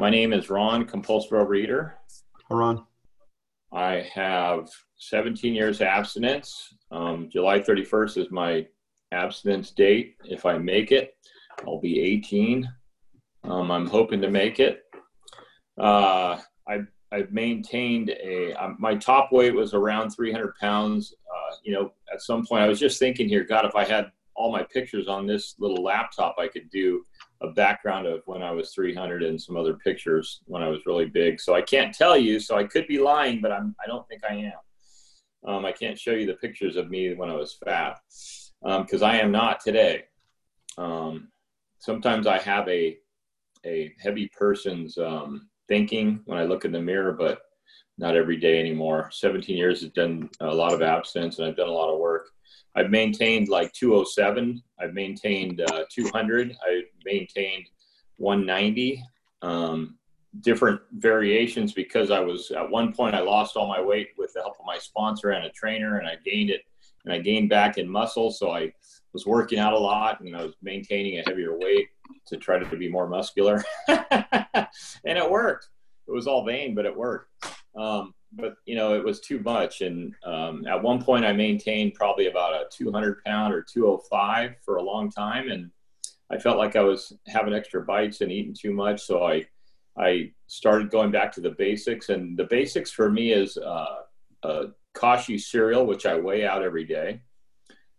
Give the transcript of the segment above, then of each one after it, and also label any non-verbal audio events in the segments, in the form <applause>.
My name is Ron, compulsive overeater. Hi, Ron. I have 17 years abstinence. Um, July 31st is my abstinence date. If I make it, I'll be 18. Um, I'm hoping to make it. Uh, I, I've maintained a, um, my top weight was around 300 pounds. Uh, you know, at some point I was just thinking here, God, if I had all my pictures on this little laptop, I could do a background of when I was 300 and some other pictures when I was really big. So I can't tell you, so I could be lying, but I'm, I don't think I am. Um, I can't show you the pictures of me when I was fat because um, I am not today. Um, sometimes I have a a heavy person's um, thinking when I look in the mirror, but not every day anymore. 17 years has done a lot of abstinence, and I've done a lot of work. I've maintained like 207. I've maintained uh, 200. I've maintained 190. Um, different variations because I was at one point I lost all my weight with the help of my sponsor and a trainer, and I gained it and I gained back in muscle. So I was working out a lot and I was maintaining a heavier weight to try to be more muscular, <laughs> and it worked. It was all vain, but it worked. Um, but you know, it was too much. And um, at one point, I maintained probably about a 200 pound or 205 for a long time, and I felt like I was having extra bites and eating too much. So I I started going back to the basics, and the basics for me is uh, a Kashi cereal, which I weigh out every day,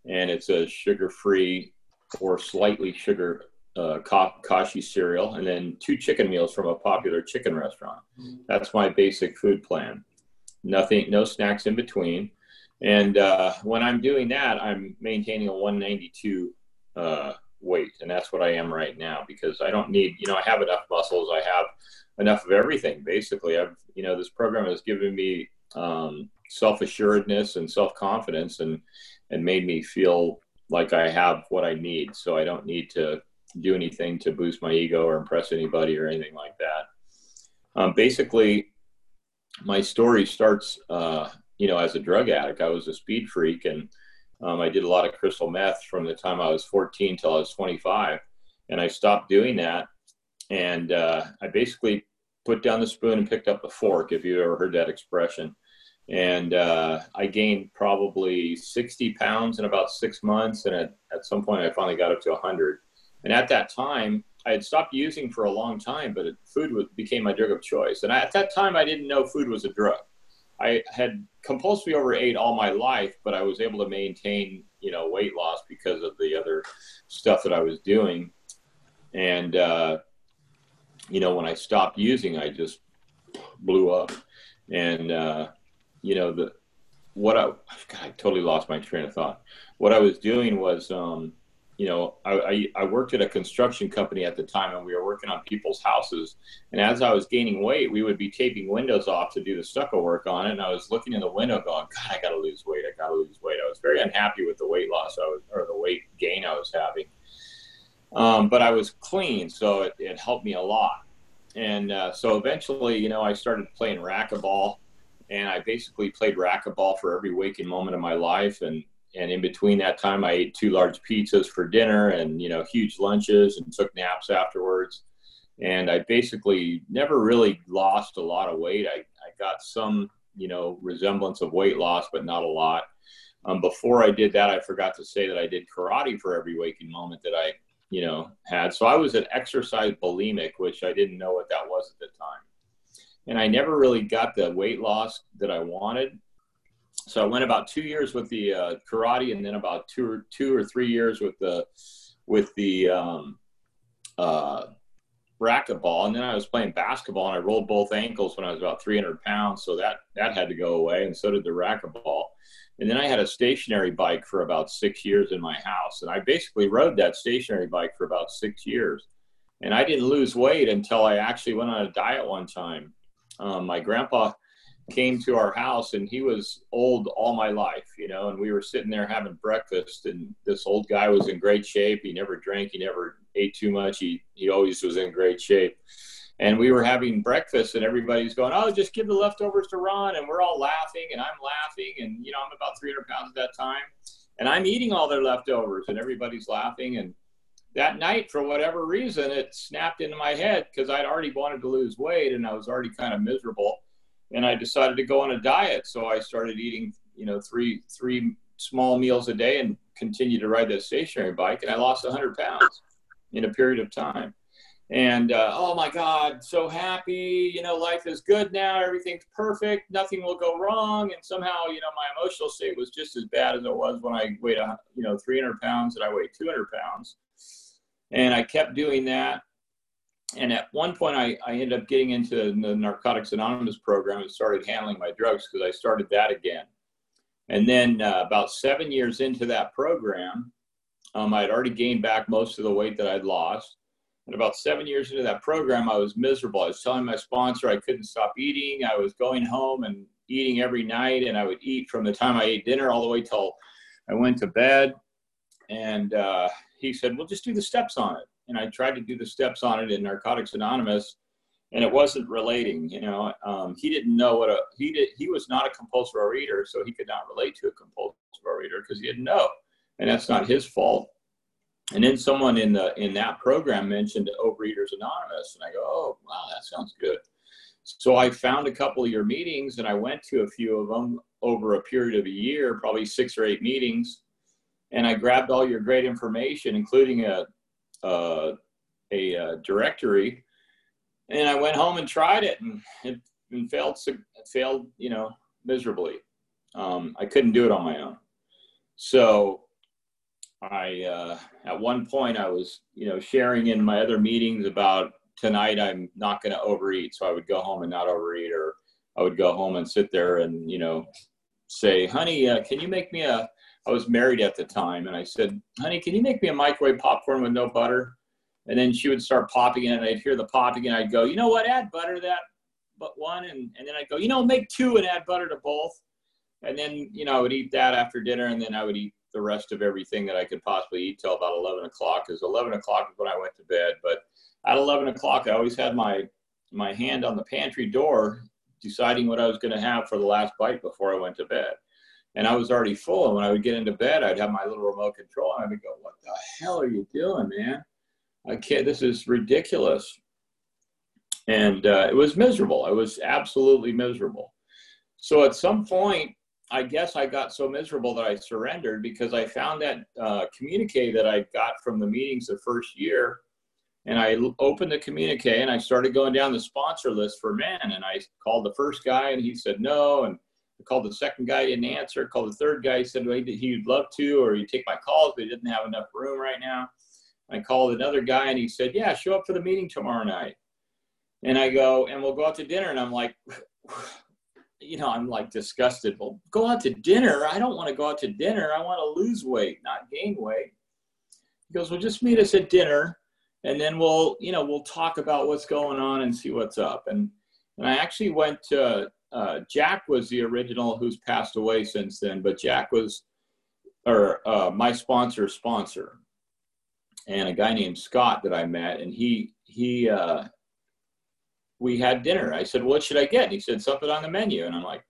and it's a sugar-free or slightly sugar uh, Kashi cereal, and then two chicken meals from a popular chicken restaurant. That's my basic food plan. Nothing, no snacks in between. And uh, when I'm doing that, I'm maintaining a 192 uh, weight, and that's what I am right now because I don't need, you know, I have enough muscles, I have enough of everything. Basically, I've, you know, this program has given me um, self assuredness and self confidence, and and made me feel like I have what I need. So I don't need to do anything to boost my ego or impress anybody or anything like that. Um, basically, my story starts, uh, you know, as a drug addict. I was a speed freak and um, I did a lot of crystal meth from the time I was 14 till I was 25. And I stopped doing that. And uh, I basically put down the spoon and picked up the fork, if you ever heard that expression. And uh, I gained probably 60 pounds in about six months. And at, at some point, I finally got up to 100. And at that time, I had stopped using for a long time, but food was, became my drug of choice. And I, at that time, I didn't know food was a drug. I had compulsively overate all my life, but I was able to maintain, you know, weight loss because of the other stuff that I was doing. And, uh, you know, when I stopped using, I just blew up. And, uh, you know, the, what I, God, I totally lost my train of thought. What I was doing was, um, you know, I, I, worked at a construction company at the time and we were working on people's houses. And as I was gaining weight, we would be taping windows off to do the stucco work on it. And I was looking in the window going, God, I got to lose weight. I got to lose weight. I was very unhappy with the weight loss I was, or the weight gain I was having. Um, but I was clean, so it, it helped me a lot. And uh, so eventually, you know, I started playing racquetball and I basically played racquetball for every waking moment of my life. And and in between that time i ate two large pizzas for dinner and you know huge lunches and took naps afterwards. And i basically never really lost a lot of weight. I, I got some you know resemblance of weight loss but not a lot. Um, before i did that i forgot to say that i did karate for every waking moment that i you know had. So i was an exercise bulimic which i didn't know what that was at the time. And i never really got the weight loss that i wanted so I went about two years with the uh, karate, and then about two or two or three years with the with the um, uh, racquetball, and then I was playing basketball, and I rolled both ankles when I was about 300 pounds, so that that had to go away, and so did the racquetball. And then I had a stationary bike for about six years in my house, and I basically rode that stationary bike for about six years. And I didn't lose weight until I actually went on a diet one time. Um, my grandpa came to our house and he was old all my life, you know, and we were sitting there having breakfast and this old guy was in great shape. He never drank, he never ate too much. He he always was in great shape. And we were having breakfast and everybody's going, Oh, just give the leftovers to Ron and we're all laughing and I'm laughing and you know, I'm about 300 pounds at that time. And I'm eating all their leftovers and everybody's laughing and that night, for whatever reason, it snapped into my head because I'd already wanted to lose weight and I was already kind of miserable. And I decided to go on a diet. So I started eating, you know, three three small meals a day and continued to ride that stationary bike. And I lost 100 pounds in a period of time and uh, oh my god so happy you know life is good now everything's perfect nothing will go wrong and somehow you know my emotional state was just as bad as it was when i weighed you know 300 pounds and i weighed 200 pounds and i kept doing that and at one point i, I ended up getting into the narcotics anonymous program and started handling my drugs because i started that again and then uh, about seven years into that program um, i had already gained back most of the weight that i'd lost and about seven years into that program, I was miserable. I was telling my sponsor I couldn't stop eating. I was going home and eating every night, and I would eat from the time I ate dinner all the way till I went to bed. And uh, he said, "Well, just do the steps on it." And I tried to do the steps on it in Narcotics Anonymous, and it wasn't relating. You know, um, he didn't know what a he did. He was not a compulsive reader, so he could not relate to a compulsive reader because he didn't know, and that's not his fault and then someone in the in that program mentioned Overeaters Anonymous, and I go, oh wow, that sounds good. So I found a couple of your meetings, and I went to a few of them over a period of a year, probably six or eight meetings, and I grabbed all your great information, including a a, a, a directory, and I went home and tried it, and it and failed failed you know miserably. Um, I couldn't do it on my own. So I uh, at one point I was you know sharing in my other meetings about tonight I'm not going to overeat, so I would go home and not overeat, or I would go home and sit there and you know say, "Honey, uh, can you make me a?" I was married at the time, and I said, "Honey, can you make me a microwave popcorn with no butter?" And then she would start popping it, and I'd hear the popping, and I'd go, "You know what? Add butter to that, but one," and and then I'd go, "You know, make two and add butter to both." And then you know I would eat that after dinner, and then I would eat the rest of everything that I could possibly eat till about 11 o'clock because 11 o'clock is when I went to bed. But at 11 o'clock, I always had my, my hand on the pantry door deciding what I was going to have for the last bite before I went to bed. And I was already full. And when I would get into bed, I'd have my little remote control and I would go, what the hell are you doing, man? I can't, this is ridiculous. And uh, it was miserable. I was absolutely miserable. So at some point, I guess I got so miserable that I surrendered because I found that uh, communique that I got from the meetings the first year. And I opened the communique and I started going down the sponsor list for men. And I called the first guy and he said no. And Called the second guy, didn't answer. Called the third guy, said well, he'd love to, or he'd take my calls, but he didn't have enough room right now. I called another guy and he said, yeah, show up for the meeting tomorrow night. And I go, and we'll go out to dinner. And I'm like, <sighs> you know, I'm like disgusted. Well, go out to dinner. I don't want to go out to dinner. I want to lose weight, not gain weight. He goes, well, just meet us at dinner and then we'll, you know, we'll talk about what's going on and see what's up. And, and I actually went to, uh, Jack was the original who's passed away since then, but Jack was, or uh, my sponsor sponsor and a guy named Scott that I met and he, he, uh, we had dinner. I said, what should I get? And he said, something on the menu. And I'm like,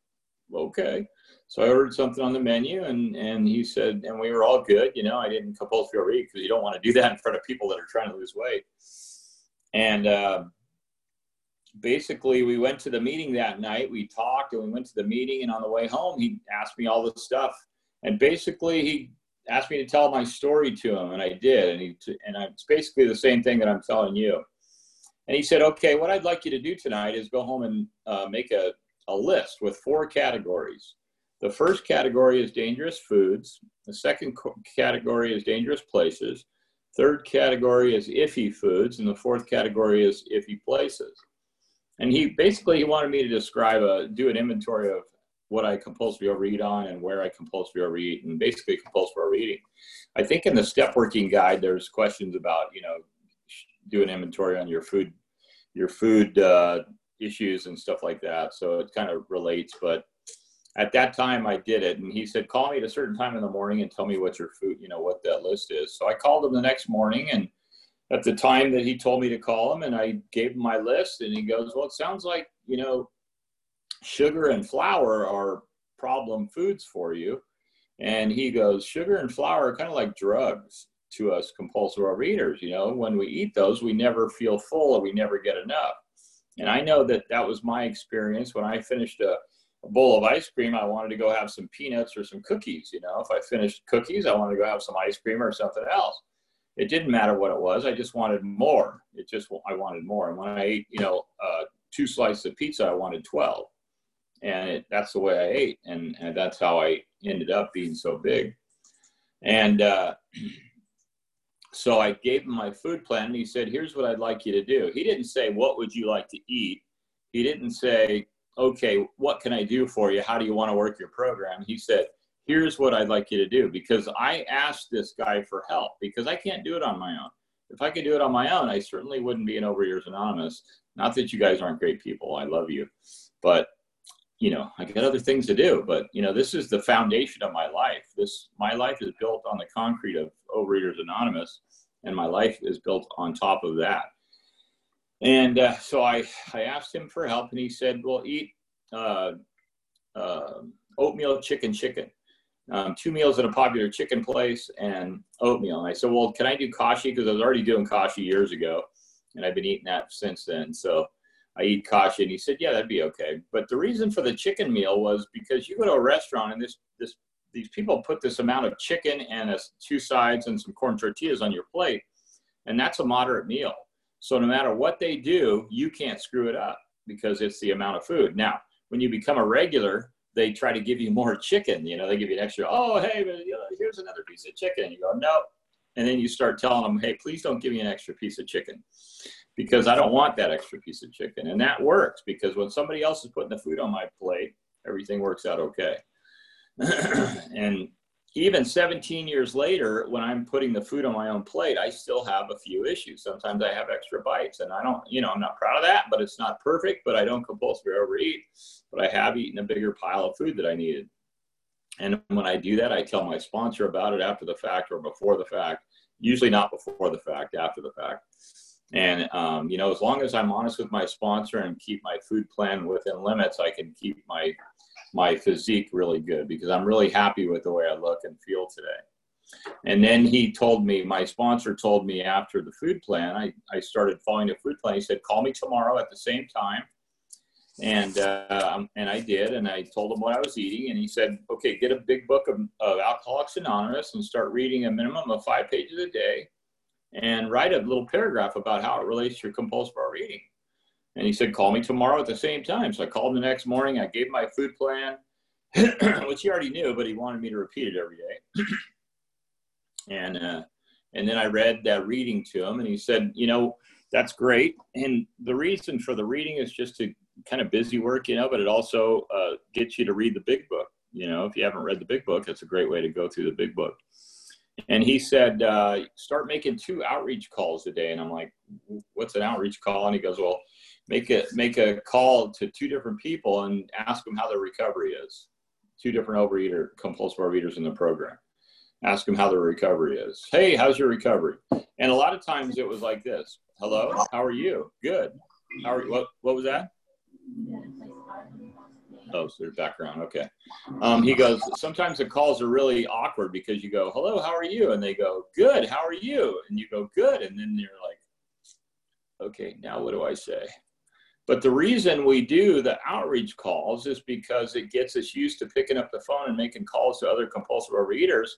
okay. So I ordered something on the menu and, and he said, and we were all good. You know, I didn't compulsory eat because you don't want to do that in front of people that are trying to lose weight. And uh, basically we went to the meeting that night. We talked and we went to the meeting and on the way home, he asked me all this stuff. And basically he asked me to tell my story to him and I did. And he, and it's basically the same thing that I'm telling you. And he said, okay, what I'd like you to do tonight is go home and uh, make a, a list with four categories. The first category is dangerous foods. The second category is dangerous places. Third category is iffy foods. And the fourth category is iffy places. And he basically he wanted me to describe a do an inventory of what I compulsively overeat on and where I compulsively overeat and basically compulsive overeating. I think in the step working guide, there's questions about, you know, do an inventory on your food your food uh, issues and stuff like that. So it kind of relates. But at that time, I did it, and he said, "Call me at a certain time in the morning and tell me what your food, you know, what that list is." So I called him the next morning, and at the time that he told me to call him, and I gave him my list, and he goes, "Well, it sounds like you know, sugar and flour are problem foods for you." And he goes, "Sugar and flour are kind of like drugs." to us compulsive overeaters. You know, when we eat those, we never feel full or we never get enough. And I know that that was my experience when I finished a, a bowl of ice cream. I wanted to go have some peanuts or some cookies. You know, if I finished cookies, I wanted to go have some ice cream or something else. It didn't matter what it was. I just wanted more. It just I wanted more. And when I ate, you know, uh, two slices of pizza, I wanted twelve. And it, that's the way I ate, and, and that's how I ended up being so big. And uh, <clears throat> so I gave him my food plan and he said, Here's what I'd like you to do. He didn't say, What would you like to eat? He didn't say, Okay, what can I do for you? How do you want to work your program? He said, Here's what I'd like you to do. Because I asked this guy for help because I can't do it on my own. If I could do it on my own, I certainly wouldn't be an Overeaters Anonymous. Not that you guys aren't great people. I love you. But you know, I got other things to do, but you know, this is the foundation of my life. This my life is built on the concrete of Overeaters Anonymous, and my life is built on top of that. And uh, so I I asked him for help, and he said, "Well, eat uh, uh, oatmeal, chicken, chicken." Um, two meals at a popular chicken place and oatmeal. And I said, well, can I do kashi? Because I was already doing kashi years ago, and I've been eating that since then. So I eat kashi. And he said, yeah, that'd be okay. But the reason for the chicken meal was because you go to a restaurant and this, this, these people put this amount of chicken and a, two sides and some corn tortillas on your plate. And that's a moderate meal. So no matter what they do, you can't screw it up because it's the amount of food. Now, when you become a regular, they try to give you more chicken. You know, they give you an extra, oh, hey, here's another piece of chicken. You go, no. And then you start telling them, hey, please don't give me an extra piece of chicken because I don't want that extra piece of chicken. And that works because when somebody else is putting the food on my plate, everything works out okay. <clears throat> and even 17 years later, when I'm putting the food on my own plate, I still have a few issues. Sometimes I have extra bites, and I don't, you know, I'm not proud of that, but it's not perfect. But I don't compulsively overeat. But I have eaten a bigger pile of food that I needed. And when I do that, I tell my sponsor about it after the fact or before the fact. Usually not before the fact, after the fact. And um, you know, as long as I'm honest with my sponsor and keep my food plan within limits, I can keep my my physique really good because I'm really happy with the way I look and feel today. And then he told me, my sponsor told me after the food plan, I, I started following the food plan. He said, call me tomorrow at the same time. And, uh, and I did. And I told him what I was eating. And he said, okay, get a big book of, of Alcoholics Anonymous and start reading a minimum of five pages a day and write a little paragraph about how it relates to your compulsive overeating. And he said, call me tomorrow at the same time. So I called him the next morning. I gave my food plan, <clears throat> which he already knew, but he wanted me to repeat it every day. <clears throat> and, uh, and then I read that reading to him and he said, you know, that's great. And the reason for the reading is just to kind of busy work, you know, but it also uh, gets you to read the big book. You know, if you haven't read the big book, it's a great way to go through the big book and he said uh, start making two outreach calls a day and i'm like what's an outreach call and he goes well make a make a call to two different people and ask them how their recovery is two different overeater compulsive overeaters in the program ask them how their recovery is hey how's your recovery and a lot of times it was like this hello how are you good how are you what, what was that Oh, so their background. Okay. Um, he goes, sometimes the calls are really awkward because you go, hello, how are you? And they go, good, how are you? And you go, good. And then you're like, okay, now what do I say? But the reason we do the outreach calls is because it gets us used to picking up the phone and making calls to other compulsive overeaters.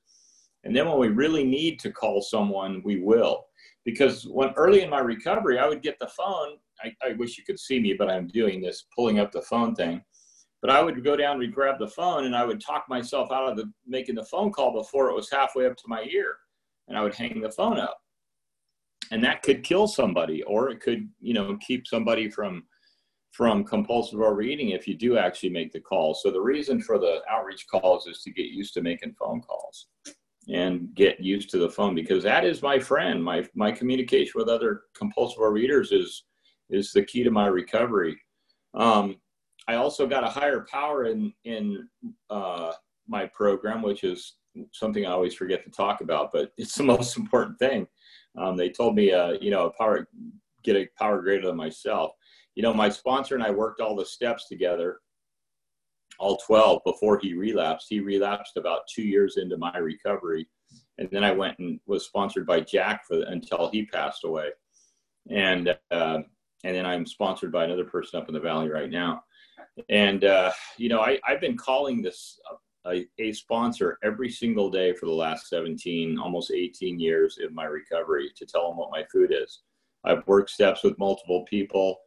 And then when we really need to call someone, we will. Because when early in my recovery, I would get the phone. I, I wish you could see me, but I'm doing this pulling up the phone thing but I would go down and grab the phone and I would talk myself out of the making the phone call before it was halfway up to my ear, and I would hang the phone up, and that could kill somebody, or it could you know keep somebody from from compulsive overeating if you do actually make the call. So the reason for the outreach calls is to get used to making phone calls and get used to the phone because that is my friend. My my communication with other compulsive overeaters is is the key to my recovery. Um, I also got a higher power in in uh, my program, which is something I always forget to talk about, but it's the <laughs> most important thing. Um, they told me, uh, you know, a power get a power greater than myself. You know, my sponsor and I worked all the steps together, all 12 before he relapsed. He relapsed about two years into my recovery. and then I went and was sponsored by Jack for until he passed away, and uh, and then I'm sponsored by another person up in the valley right now, and uh, you know I I've been calling this a, a sponsor every single day for the last 17 almost 18 years of my recovery to tell them what my food is. I've worked steps with multiple people,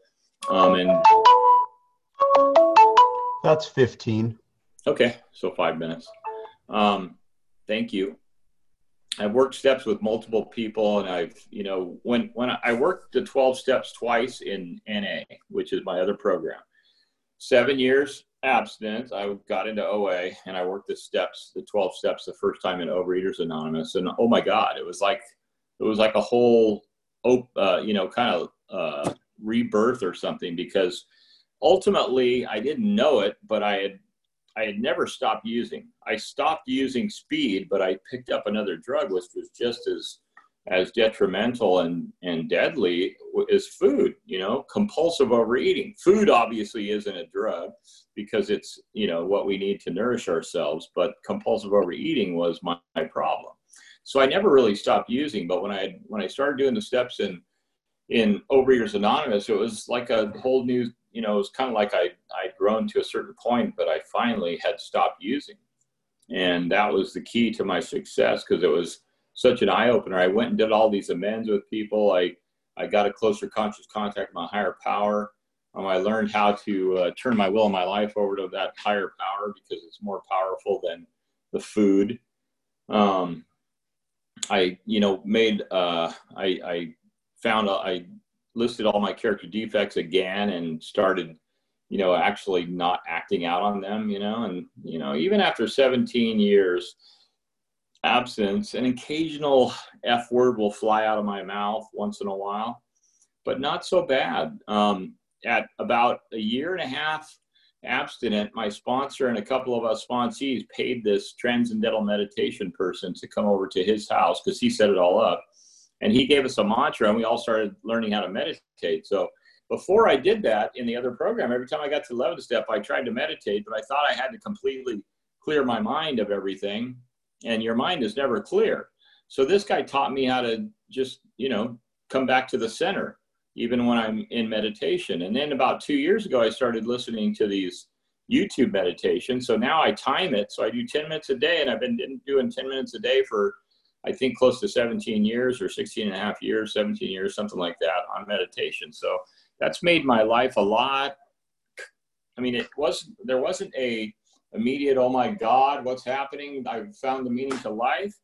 um, and that's 15. Okay, so five minutes. Um, thank you. I've worked steps with multiple people, and I've, you know, when when I worked the 12 steps twice in NA, which is my other program. Seven years abstinence. I got into OA, and I worked the steps, the 12 steps, the first time in Overeaters Anonymous, and oh my God, it was like it was like a whole, uh, you know, kind of uh, rebirth or something because ultimately I didn't know it, but I had I had never stopped using. I stopped using speed, but I picked up another drug, which was just as as detrimental and and deadly as food. You know, compulsive overeating. Food obviously isn't a drug because it's you know what we need to nourish ourselves, but compulsive overeating was my, my problem. So I never really stopped using. But when I when I started doing the steps in in Overeaters Anonymous, it was like a whole new you know, it was kind of like I, I'd grown to a certain point, but I finally had stopped using. And that was the key to my success because it was such an eye opener. I went and did all these amends with people. I, I got a closer conscious contact with my higher power. Um, I learned how to uh, turn my will and my life over to that higher power because it's more powerful than the food. Um, I, you know, made, uh, I, I found, I listed all my character defects again and started you know actually not acting out on them you know and you know even after 17 years absence an occasional f word will fly out of my mouth once in a while but not so bad. Um, at about a year and a half abstinent my sponsor and a couple of us sponsees paid this transcendental meditation person to come over to his house because he set it all up and he gave us a mantra and we all started learning how to meditate. So before i did that in the other program every time i got to 11 step i tried to meditate but i thought i had to completely clear my mind of everything. And your mind is never clear. So this guy taught me how to just you know come back to the center even when i'm in meditation. And then about two years ago i started listening to these youtube meditations so now i time it. So i do 10 minutes a day and i've been doing 10 minutes a day for I think close to 17 years or 16 and a half years, 17 years, something like that on meditation. So that's made my life a lot. I mean, it was there wasn't a immediate, oh my God, what's happening? I found the meaning to life,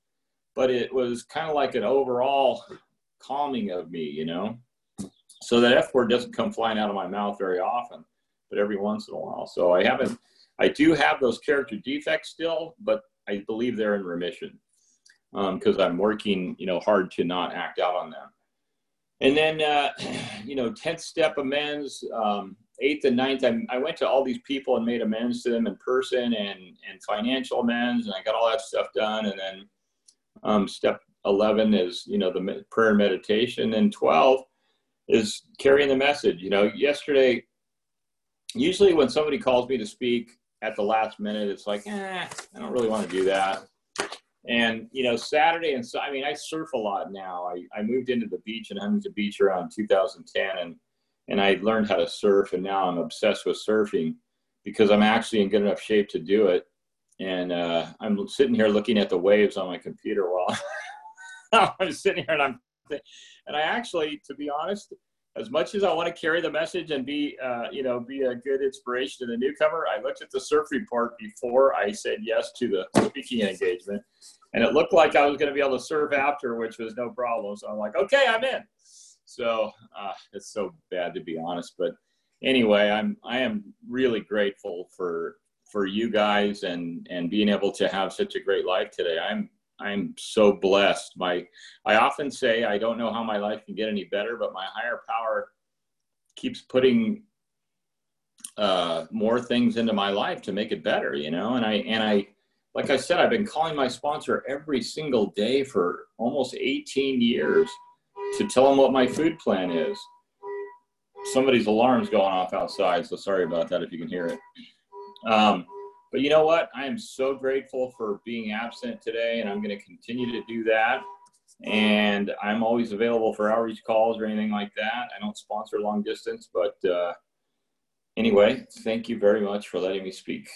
but it was kind of like an overall calming of me, you know. So that F word doesn't come flying out of my mouth very often, but every once in a while. So I haven't, I do have those character defects still, but I believe they're in remission because um, I'm working, you know, hard to not act out on them. And then, uh, <sighs> you know, 10th step amends, um, eighth and ninth, I, I, went to all these people and made amends to them in person and, and financial amends, and I got all that stuff done. And then um, step 11 is, you know, the prayer and meditation. And 12 is carrying the message. You know, yesterday, usually when somebody calls me to speak at the last minute, it's like, eh, I don't really want to do that. And you know, Saturday and so I mean, I surf a lot now. I, I moved into the beach in Huntington Beach around 2010, and and I learned how to surf, and now I'm obsessed with surfing because I'm actually in good enough shape to do it. And uh, I'm sitting here looking at the waves on my computer while <laughs> I'm sitting here, and I'm and I actually, to be honest, as much as I want to carry the message and be, uh, you know, be a good inspiration to the newcomer, I looked at the surf report before I said yes to the speaking engagement, and it looked like I was going to be able to surf after, which was no problem. So I'm like, okay, I'm in. So uh, it's so bad to be honest, but anyway, I'm I am really grateful for for you guys and and being able to have such a great life today. I'm I'm so blessed. My, I often say I don't know how my life can get any better, but my higher power keeps putting uh, more things into my life to make it better, you know. And I and I, like I said, I've been calling my sponsor every single day for almost 18 years to tell him what my food plan is. Somebody's alarm's going off outside, so sorry about that if you can hear it. Um, but you know what? I am so grateful for being absent today, and I'm going to continue to do that. And I'm always available for outreach calls or anything like that. I don't sponsor long distance, but uh, anyway, thank you very much for letting me speak.